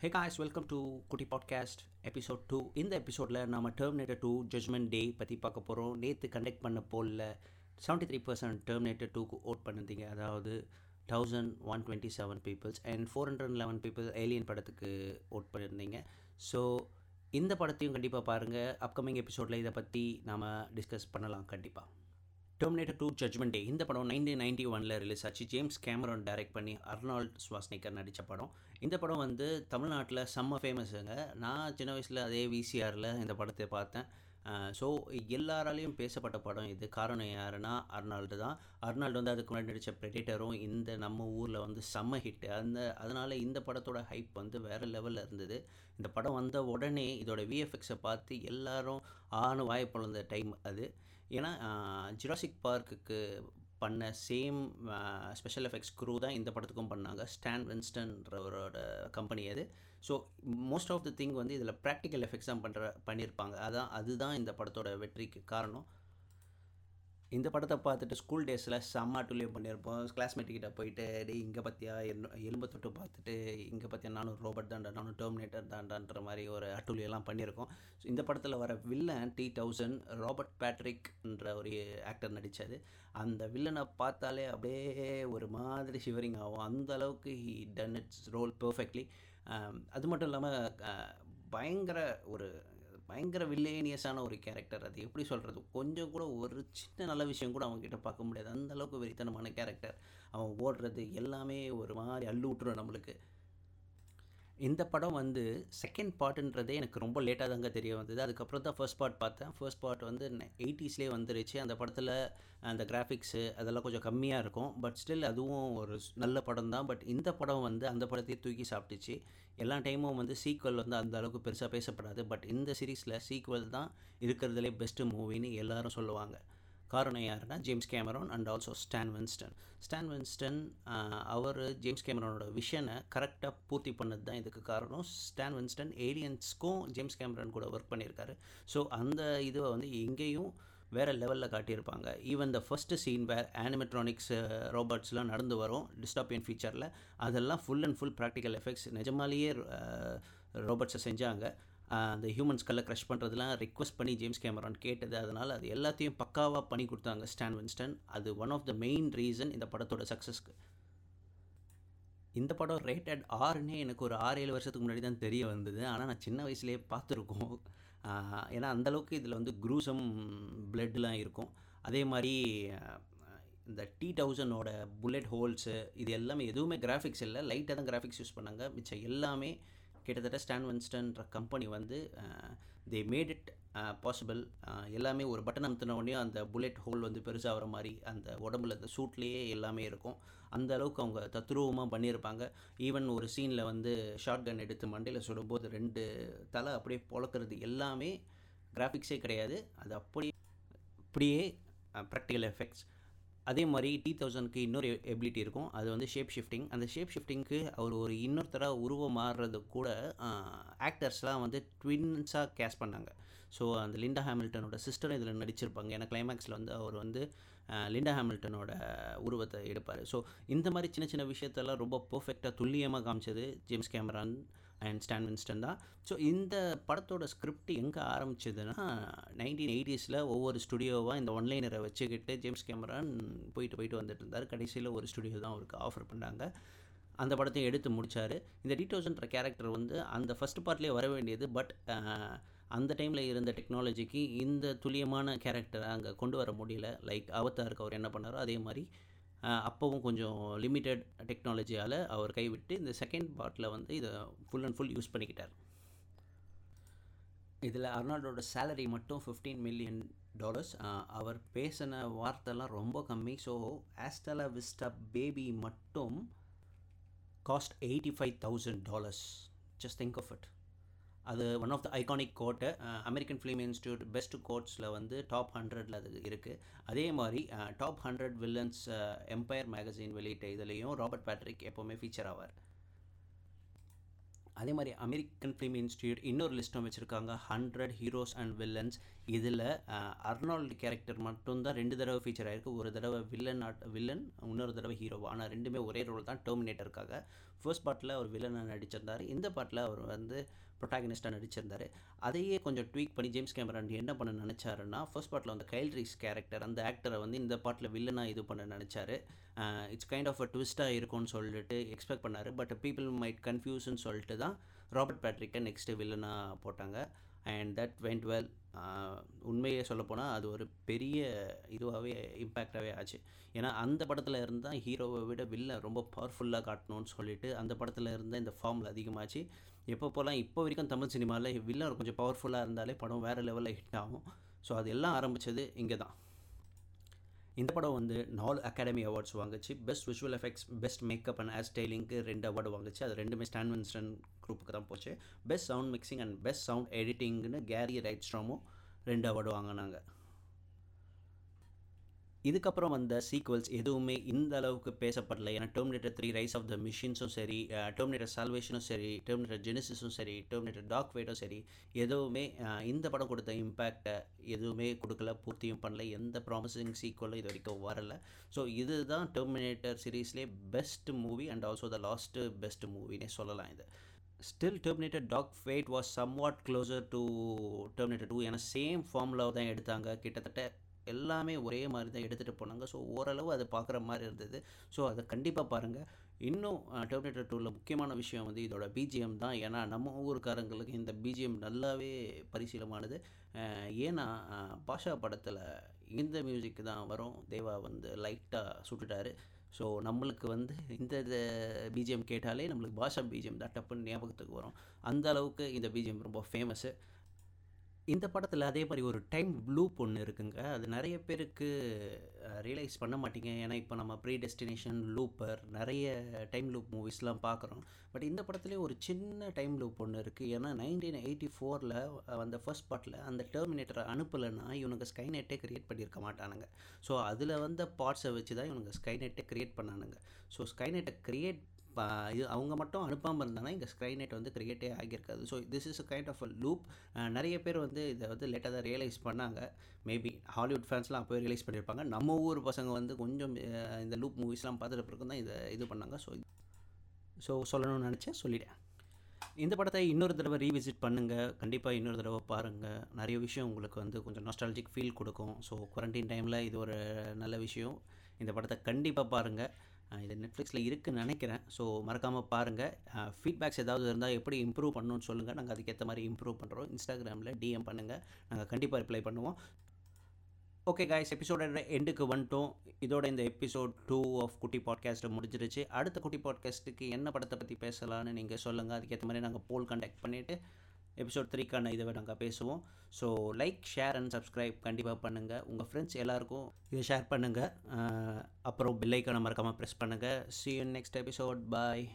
Hey guys welcome to குட்டி podcast episode two இந்த எபிசோடில் நம்ம டெர்மினேட்டர் டூ ஜட்மெண்ட் டே பற்றி பார்க்க போகிறோம் நேற்று கண்டக்ட் பண்ண போலில் செவன்ட்டி த்ரீ பர்சன்ட் டெர்மினேட்டர் டூக்கு ஓட் பண்ணிருந்தீங்க. அதாவது thousand one twenty seven peoples and four hundred eleven people Alien படத்துக்கு ஓட் பண்ணியிருந்தீங்க ஸோ இந்த படத்தையும் கண்டிப்பாக பாருங்கள் அப்கமிங் எபிசோடில் இதை பற்றி நாம் டிஸ்கஸ் பண்ணலாம் கண்டிப்பாக டெர்மினேட்டர் டூ ஜட்மெண்ட் டே இந்த படம் நைன்டீன் நைன்டி ஒனில் ரிலீஸ் ஆச்சு. ஜேம்ஸ் கேமரான் டைரக்ட் பண்ணி அர்னால்ட் ஸ்வாஸ்னிக்கர் நடித்த படம். இந்த படம் வந்து தமிழ்நாட்டில் செம்ம ஃபேமஸுங்க நான் சின்ன வயசில் அதே விசிஆரில் இந்த படத்தை பார்த்தேன். ஸோ எல்லாராலையும் பேசப்பட்ட படம் இது. காரணம் யாருன்னா அர்னால்டு தான். அர்னால்டு வந்து அதுக்கு முன்னாடி நடித்த ப்ரெடிட்டரும் இந்த நம்ம ஊரில் வந்து செம்ம ஹிட்டு அந்த அதனால் இந்த படத்தோட ஹைப் வந்து வேறு லெவலில் இருந்தது. இந்த படம் வந்த உடனே இதோட விஎஃப்எக்ஸை பார்த்து எல்லாரும் ஆணு வாய்ப்பு டைம் அது. ஏன்னா ஜிராசிக் பார்க்குக்கு பண்ண சேம் ஸ்பெஷல் எஃபெக்ட்ஸ் க்ரூ தான் இந்த படத்துக்கும் பண்ணாங்க. ஸ்டான் வின்ஸ்டன்றவரோட கம்பெனி அது. So most of the thing வந்து இதில் ப்ராக்டிக்கல் எஃபெக்ட்ஸ் தான் பண்ணுற பண்ணியிருப்பாங்க அதான் அதுதான் இந்த படத்தோட வெற்றிக்கு காரணம். இந்த படத்தை பார்த்துட்டு ஸ்கூல் டேஸில் செம்ம அட்டுலியம் பண்ணியிருப்போம். கிளாஸ்மேட் கிட்ட போயிட்டு டே இங்கே பற்றியா எலும்பு தொட்டு பார்த்துட்டு இங்கே பற்றியா நானும் ரோபோட் தாண்டா நானும் டெர்மினேட்டர் தாண்டான்ற மாதிரி ஒரு அட்டுலியெல்லாம் பண்ணியிருக்கோம். ஸோ இந்த படத்தில் வர வில்லன் டி தௌசண்ட் ராபர்ட் பேட்ரிக்ன்ற ஒரு ஆக்டர் நடித்தது அந்த வில்லனை பார்த்தாலே அப்படியே ஒரு மாதிரி ஷிவரிங் ஆகும். அந்த அளவுக்கு he done its role perfectly அது மட்டும் இல்லாமல் பயங்கர ஒரு பயங்கர வில்லேனியஸான ஒரு கேரக்டர் அது எப்படி சொல்கிறது கொஞ்சம் கூட ஒரு சின்ன நல்ல விஷயம் கூட அவங்ககிட்ட பார்க்க முடியாது. அந்தளவுக்கு வெறித்தனமான கேரக்டர் அவன் ஓடுறது எல்லாமே ஒரு மாதிரி அள்ளு விட்டுரும் நம்மளுக்கு. இந்த படம் வந்து செகண்ட் பார்ட்டுன்றதே எனக்கு ரொம்ப லேட்டாக தாங்க தெரிய வந்தது. அதுக்கப்புறம் தான் ஃபர்ஸ்ட் பார்ட் பார்த்தேன். ஃபர்ஸ்ட் பார்ட் வந்து எயிட்டிஸ்லேயே வந்துருச்சு. அந்த படத்தில் அந்த கிராஃபிக்ஸு அதெல்லாம் கொஞ்சம் கம்மியாக இருக்கும். பட் ஸ்டில் அதுவும் ஒரு நல்ல படம் தான். பட் இந்த படம் வந்து அந்த படத்தையே தூக்கி சாப்பிட்டுச்சு. எல்லா டைமும் வந்து சீக்வல் வந்து அந்த அளவுக்கு பெருசாக பேசப்படாது. பட் இந்த சீரீஸில் சீக்வல் தான் இருக்கிறதுலே பெஸ்ட்டு மூவின்னு எல்லாரும் சொல்லுவாங்க. காரணம் யாருன்னா James Cameron and also Stan Winston Stan Winston our James கேமரோனோட விஷனை கரெக்டாக பூர்த்தி பண்ணது தான் இதுக்கு காரணம். ஸ்டான் வின்ஸ்டன் ஏலியன்ஸ்க்கும் ஜேம்ஸ் கேமரன் கூட ஒர்க் பண்ணியிருக்காரு. ஸோ அந்த இதுவை வந்து எங்கேயும் வேறு லெவலில் காட்டியிருப்பாங்க. Even the first scene where animatronics ரோபோட்ஸ்லாம் நடந்து வரும் டிஸ்டாப்பியன் ஃபீச்சரில் அதெல்லாம் full and full practical effects நிஜமாலேயே ரோபோட்ஸை செஞ்சாங்க. அந்த ஹியூமன்ஸ் கல்லை க்ரஷ் பண்ணுறதுலாம் ரிக்வஸ்ட் பண்ணி ஜேம்ஸ் கேமரான் கேட்டது. அதனால் அது எல்லாத்தையும் பக்காவாக பண்ணி கொடுத்தாங்க ஸ்டான் வின்ஸ்டன். அது one of the main reason இந்த படத்தோட சக்ஸஸ்க்கு இந்த படம் ரேட்டட் ஆறுனே எனக்கு ஒரு ஆறு ஏழு வருஷத்துக்கு முன்னாடி தான் தெரிய வந்தது. ஆனால் நான் சின்ன வயசுலேயே பார்த்துருக்கோம். ஏன்னா அந்தளவுக்கு இதில் வந்து குரூசம் பிளட்லாம் இருக்கும். அதே மாதிரி இந்த டி தௌசண்டோட புல்லட் ஹோல்ஸு இது எல்லாமே எதுவுமே கிராஃபிக்ஸ் இல்லை. லைட்டாக தான் கிராஃபிக்ஸ் யூஸ் பண்ணாங்க. மிச்சம் எல்லாமே கிட்டத்தட்ட ஸ்டான் வின்ஸ்டன்ற கம்பெனி வந்து தே மேட் இட் பாசிபிள் எல்லாமே ஒரு பட்டன் அமுத்தின உடனே அந்த புல்லட் ஹோல் வந்து பெருசாகிற மாதிரி அந்த உடம்புல அந்த சூட்லேயே எல்லாமே இருக்கும். அந்த அளவுக்கு அவங்க தத்ரூபமாக பண்ணியிருப்பாங்க. ஈவன் ஒரு சீனில் வந்து ஷார்ட் கன் எடுத்து மண்டையில் சுடும்போது ரெண்டு தலை அப்படியே பொழக்கிறது எல்லாமே கிராஃபிக்ஸே கிடையாது. அது அப்படியே அப்படியே ப்ராக்டிக்கல் எஃபெக்ட்ஸ் அதே மாதிரி டி தௌசண்ட்க்கு இன்னொரு எபிலிட்டி இருக்கும். அது வந்து ஷேப் ஷிஃப்டிங் அந்த ஷேப் ஷிஃப்டிங்க்கு அவர் ஒரு இன்னொருத்தராக உருவம் மாறுறது கூட ஆக்டர்ஸ்லாம் வந்து ட்வின்ஸாக கேஸ் பண்ணாங்க. ஸோ அந்த லிண்டா ஹேமில்டனோட சிஸ்டர் இதில் நடிச்சிருப்பாங்க. ஏன்னா கிளைமேக்ஸில் வந்து அவர் வந்து லிண்டா ஹேமில்டனோட உருவத்தை எடுப்பார். ஸோ இந்த மாதிரி சின்ன சின்ன விஷயத்தெல்லாம் ரொம்ப பர்ஃபெக்டாக துல்லியமாக காமிச்சது James Cameron and Stan Winston தான். ஸோ இந்த படத்தோட ஸ்கிரிப்ட் எங்கே ஆரம்பிச்சதுன்னா நைன்டீன் எயிட்டிஸில் ஒவ்வொரு ஸ்டுடியோவாக இந்த ஒன்லைனரை வச்சுக்கிட்டு ஜேம்ஸ் கேமரான் போயிட்டு போயிட்டு வந்துட்டு இருந்தார். கடைசியில் ஒரு ஸ்டுடியோ தான் அவருக்கு ஆஃபர் பண்ணாங்க. அந்த படத்தையும் எடுத்து முடித்தார் இந்த டி கேரக்டர் வந்து அந்த ஃபஸ்ட் பார்ட்லேயே வர வேண்டியது பட் அந்த டைமில் இருந்த டெக்னாலஜிக்கு இந்த துல்லியமான கேரக்டரை அங்கே கொண்டு வர முடியல. லைக் அவத்தாருக்கு அவர் என்ன பண்ணாரோ அதே மாதிரி அப்போவும் கொஞ்சம் லிமிட்டட் டெக்னாலஜியால் அவர் கைவிட்டு இந்த செகண்ட் பார்ட்டில் வந்து இதை ஃபுல் அண்ட் ஃபுல் யூஸ் பண்ணிக்கிட்டார். இதில் அர்னால்டோட சேலரி மட்டும் ஃபிஃப்டீன் மில்லியன் டாலர்ஸ் அவர் பேசின வார்த்தைலாம் ரொம்ப கம்மி. So hasta la vista baby மட்டும் cost eighty five thousand dollars just think of it அது ஒன் ஆஃப் த ஐகானிக் கோட்டை அமெரிக்கன் ஃபிலிம் இன்ஸ்டியூட் பெஸ்ட் கோட்ஸில் வந்து டாப் ஹண்ட்ரடில் அது இருக்குது அதே மாதிரி top hundred villains Empire magazine வெளியிட்ட இதுலேயும் ராபர்ட் பேட்ரிக் எப்போவுமே ஃபீச்சர் ஆவார். அதே மாதிரி அமெரிக்கன் ஃபிலிம் இன்ஸ்டியூட் இன்னொரு லிஸ்ட்டும் வச்சுருக்காங்க ஹண்ட்ரட் ஹீரோஸ் அண்ட் வில்லன்ஸ் இதில் அர்னால்டு கேரக்டர் மட்டும்தான் ரெண்டு தடவை ஃபீச்சர் ஆகிருக்கு ஒரு தடவை வில்லன் வில்லன் இன்னொரு தடவை ஹீரோ ஆனால் ரெண்டுமே ஒரே ரோல் தான் டெர்மினேட்டருக்காக ஃபர்ஸ்ட் பார்ட்டில் அவர் வில்லனாக நடிச்சிருந்தார். இந்த பாட்டில் அவர் வந்து ப்ரொட்டாகனிஸ்ட்டாக நடிச்சிருந்தார். அதையே கொஞ்சம் ட்வீக் பண்ணி ஜேம்ஸ் கேமரான் என்ன பண்ண நினச்சாருன்னா ஃபர்ஸ்ட் பார்ட்டில் வந்து கைல் ரீஸ் கேரக்டர் அந்த ஆக்டரை வந்து இந்த பாட்டில் வில்லனாக இது பண்ண நினச்சாரு. இட்ஸ் கைண்ட் ஆஃப் அ ட்விஸ்ட்டாக இருக்கும்னு சொல்லிட்டு எக்ஸ்பெக்ட் பண்ணார். பட் பீப்புள் மைட் கன்ஃபியூஸ்ன்னு சொல்லிட்டு தான் ராபர்ட் பேட்ரிக்கை நெக்ஸ்ட்டு வில்லனாக போட்டாங்க. அண்ட் தட் வெண்ட் வெல் உண்மையே சொல்லப்போனால் அது ஒரு பெரிய இதுவாகவே இம்பேக்டாகவே ஆச்சு. ஏன்னா அந்த படத்தில் இருந்தால் ஹீரோவை விட வில்ல ரொம்ப பவர்ஃபுல்லாக காட்டணும்னு சொல்லிட்டு அந்த படத்தில் இருந்தால் இந்த ஃபார்மில் அதிகமாச்சு. எப்போ போகலாம் இப்போ வரைக்கும் தமிழ் சினிமாவில் வில்லன் கொஞ்சம் பவர்ஃபுல்லாக இருந்தாலே படம் வேறு லெவலில் ஹிட் ஆகும். ஸோ அது எல்லாம் ஆரம்பித்தது இங்கே தான் இந்த படம் வந்து நாலு academy awards வாங்குச்சு. Best visual effects best makeup and hair ஸ்டைலிங்க்கு ரெண்டு அவார்டு வாங்குச்சு. அது ரெண்டுமே ஸ்டான் வின்ஸ்டன் குரூப்புக்கு தான் போச்சு. Best sound mixing and best sound எடிட்டிங்னு Gary ரைட் ஸ்ட்ராமும் ரெண்டு அவார்டு வாங்கினாங்க. இதுக்கப்புறம் வந்த சீக்வல்ஸ் எதுவுமே இந்த அளவுக்கு பேசப்படல. ஏன்னா Terminator three rise of the மிஷின்ஸும் சரி டெர்மினேட்டர் சால்வேஷனும் சரி டெர்மினேட்டர் ஜெனிசிஸும் சரி டெர்மினேட்டர் டாக் ஃபைட்டும் சரி எதுவுமே இந்த படம் கொடுத்த இம்பேக்டை எதுவுமே கொடுக்கல பூர்த்தியும் பண்ணல எந்த ப்ராமிசிங் சீக்வலும் இது வரைக்கும் வரலை. ஸோ இதுதான் Terminator சீரீஸ்லேயே best movie and also the last best மூவினே சொல்லலாம் இது. Still Terminator dark fate was somewhat closer to Terminator two ஏன்னா சேம் ஃபார்முலாவை தான் எடுத்தாங்க. கிட்டத்தட்ட எல்லாமே ஒரே மாதிரி தான் எடுத்துகிட்டு போனாங்க. ஸோ ஓரளவு அதை பார்க்குற மாதிரி இருந்தது. ஸோ அதை கண்டிப்பாக பாருங்கள் இன்னும் டெர்மினேட்டர் டூவில் முக்கியமான விஷயம் வந்து இதோட பிஜிஎம் தான். ஏன்னா நம்ம ஊருக்காரங்களுக்கு இந்த பிஜிஎம் நல்லாவே பரிசீலமானது. ஏன்னா பாஷா படத்தில் இந்த மியூசிக் தான் வரும். தேவா வந்து லைட்டாக சுட்டுட்டார். ஸோ நம்மளுக்கு வந்து இந்த பிஜிஎம் கேட்டாலே நம்மளுக்கு பாஷா பிஜிஎம் தான் டப்புன்னு ஞாபகத்துக்கு வரும். அந்த அளவுக்கு இந்த பிஜிஎம் ரொம்ப ஃபேமஸ்ஸு இந்த படத்தில் அதே மாதிரி ஒரு டைம் ப்ளூ ஒன்று இருக்குங்க. அது நிறைய பேருக்கு ரியலைஸ் பண்ண மாட்டீங்க. ஏன்னா இப்போ நம்ம ப்ரீ டெஸ்டினேஷன் லூப்பர் நிறைய டைம் லூப் மூவிஸ்லாம் பார்க்குறோம் பட் இந்த படத்துலேயே ஒரு சின்ன டைம் லூப் ஒன்று இருக்குது ஏன்னா நைன்டீன் எயிட்டி ஃபோரில் அந்த ஃபர்ஸ்ட் பார்ட்டில் அந்த டெர்மினேட்டரை அனுப்பலைன்னா இவனுக்கு ஸ்கைநெட்டே க்ரியேட் பண்ணியிருக்க மாட்டானுங்க. ஸோ அதில் வந்த பார்ட்ஸை வச்சு தான் இவனுங்க ஸ்கைநெட்டே க்ரியேட் பண்ணானுங்க. ஸோ ஸ்கைநெட்டை க்ரியேட் இப்போ இது அவங்க மட்டும் அனுப்பாமல் இருந்தாங்கன்னா இங்கே ஸ்க்ரைநெட் வந்து கிரியேட்டே ஆகியிருக்காது. So this is a kind of a loop நிறைய பேர் வந்து இதை வந்து லேட்டாக தான் ரியலைஸ் பண்ணாங்க. மேபி ஹாலிவுட் ஃபேன்ஸ்லாம் அப்போயே ரியலைஸ் பண்ணியிருப்பாங்க நம்ம ஊர் பசங்க வந்து கொஞ்சம் இந்த லூப் மூவிஸ்லாம் பார்த்துட்டு பிறகு தான் இதை இது பண்ணாங்க. ஸோ ஸோ சொல்லணும்னு நினச்சேன். சொல்லிட்டேன். இந்த படத்தை இன்னொரு தடவை ரீவிசிட் பண்ணுங்கள் கண்டிப்பாக இன்னொரு தடவை பாருங்கள் நிறைய விஷயம் உங்களுக்கு வந்து கொஞ்சம் நாஸ்டாலஜிக் ஃபீல் கொடுக்கும். ஸோ குவாரண்டைன் டைமில் இது ஒரு நல்ல விஷயம். இந்த படத்தை கண்டிப்பாக பாருங்கள் இது நெட்ஃப்ளிக்ஸில் இருக்குதுன்னு நினைக்கிறேன். ஸோ மறக்காமல் பாருங்கள் ஃபீட்பேக்ஸ் ஏதாவது இருந்தால் எப்படி இம்ப்ரூவ் பண்ணணும்னு சொல்லுங்கள் நாங்கள் அதுக்கேற்ற மாதிரி இம்ப்ரூவ் பண்ணுறோம் இன்ஸ்டாகிராமில் டிஎம் பண்ணுங்கள் நாங்கள் கண்டிப்பாக ரிப்ளை பண்ணுவோம். ஓகே காய்ஸ் எபிசோட எண்டுக்கு வந்துட்டோம். இதோட இந்த எபிசோட் டூ ஆஃப் குட்டி பாட்காஸ்ட்டை முடிஞ்சிருச்சு. அடுத்த குட்டி பாட்காஸ்ட்டுக்கு என்ன படத்தை பற்றி பேசலான்னு நீங்கள் சொல்லுங்கள் அதுக்கேற்ற மாதிரி நாங்கள் போல் கண்டக்ட் பண்ணிவிட்டு எபிசோட் த்ரீக்கான இதை நாங்கள் பேசுவோம். So like share and subscribe கண்டிப்பாக பண்ணுங்கள் உங்கள் ஃப்ரெண்ட்ஸ் எல்லாருக்கும் இதை ஷேர் பண்ணுங்கள் அப்புறம் பில்லைக்கான மறக்காமல் ப்ரெஸ் பண்ணுங்கள் see you next episode bye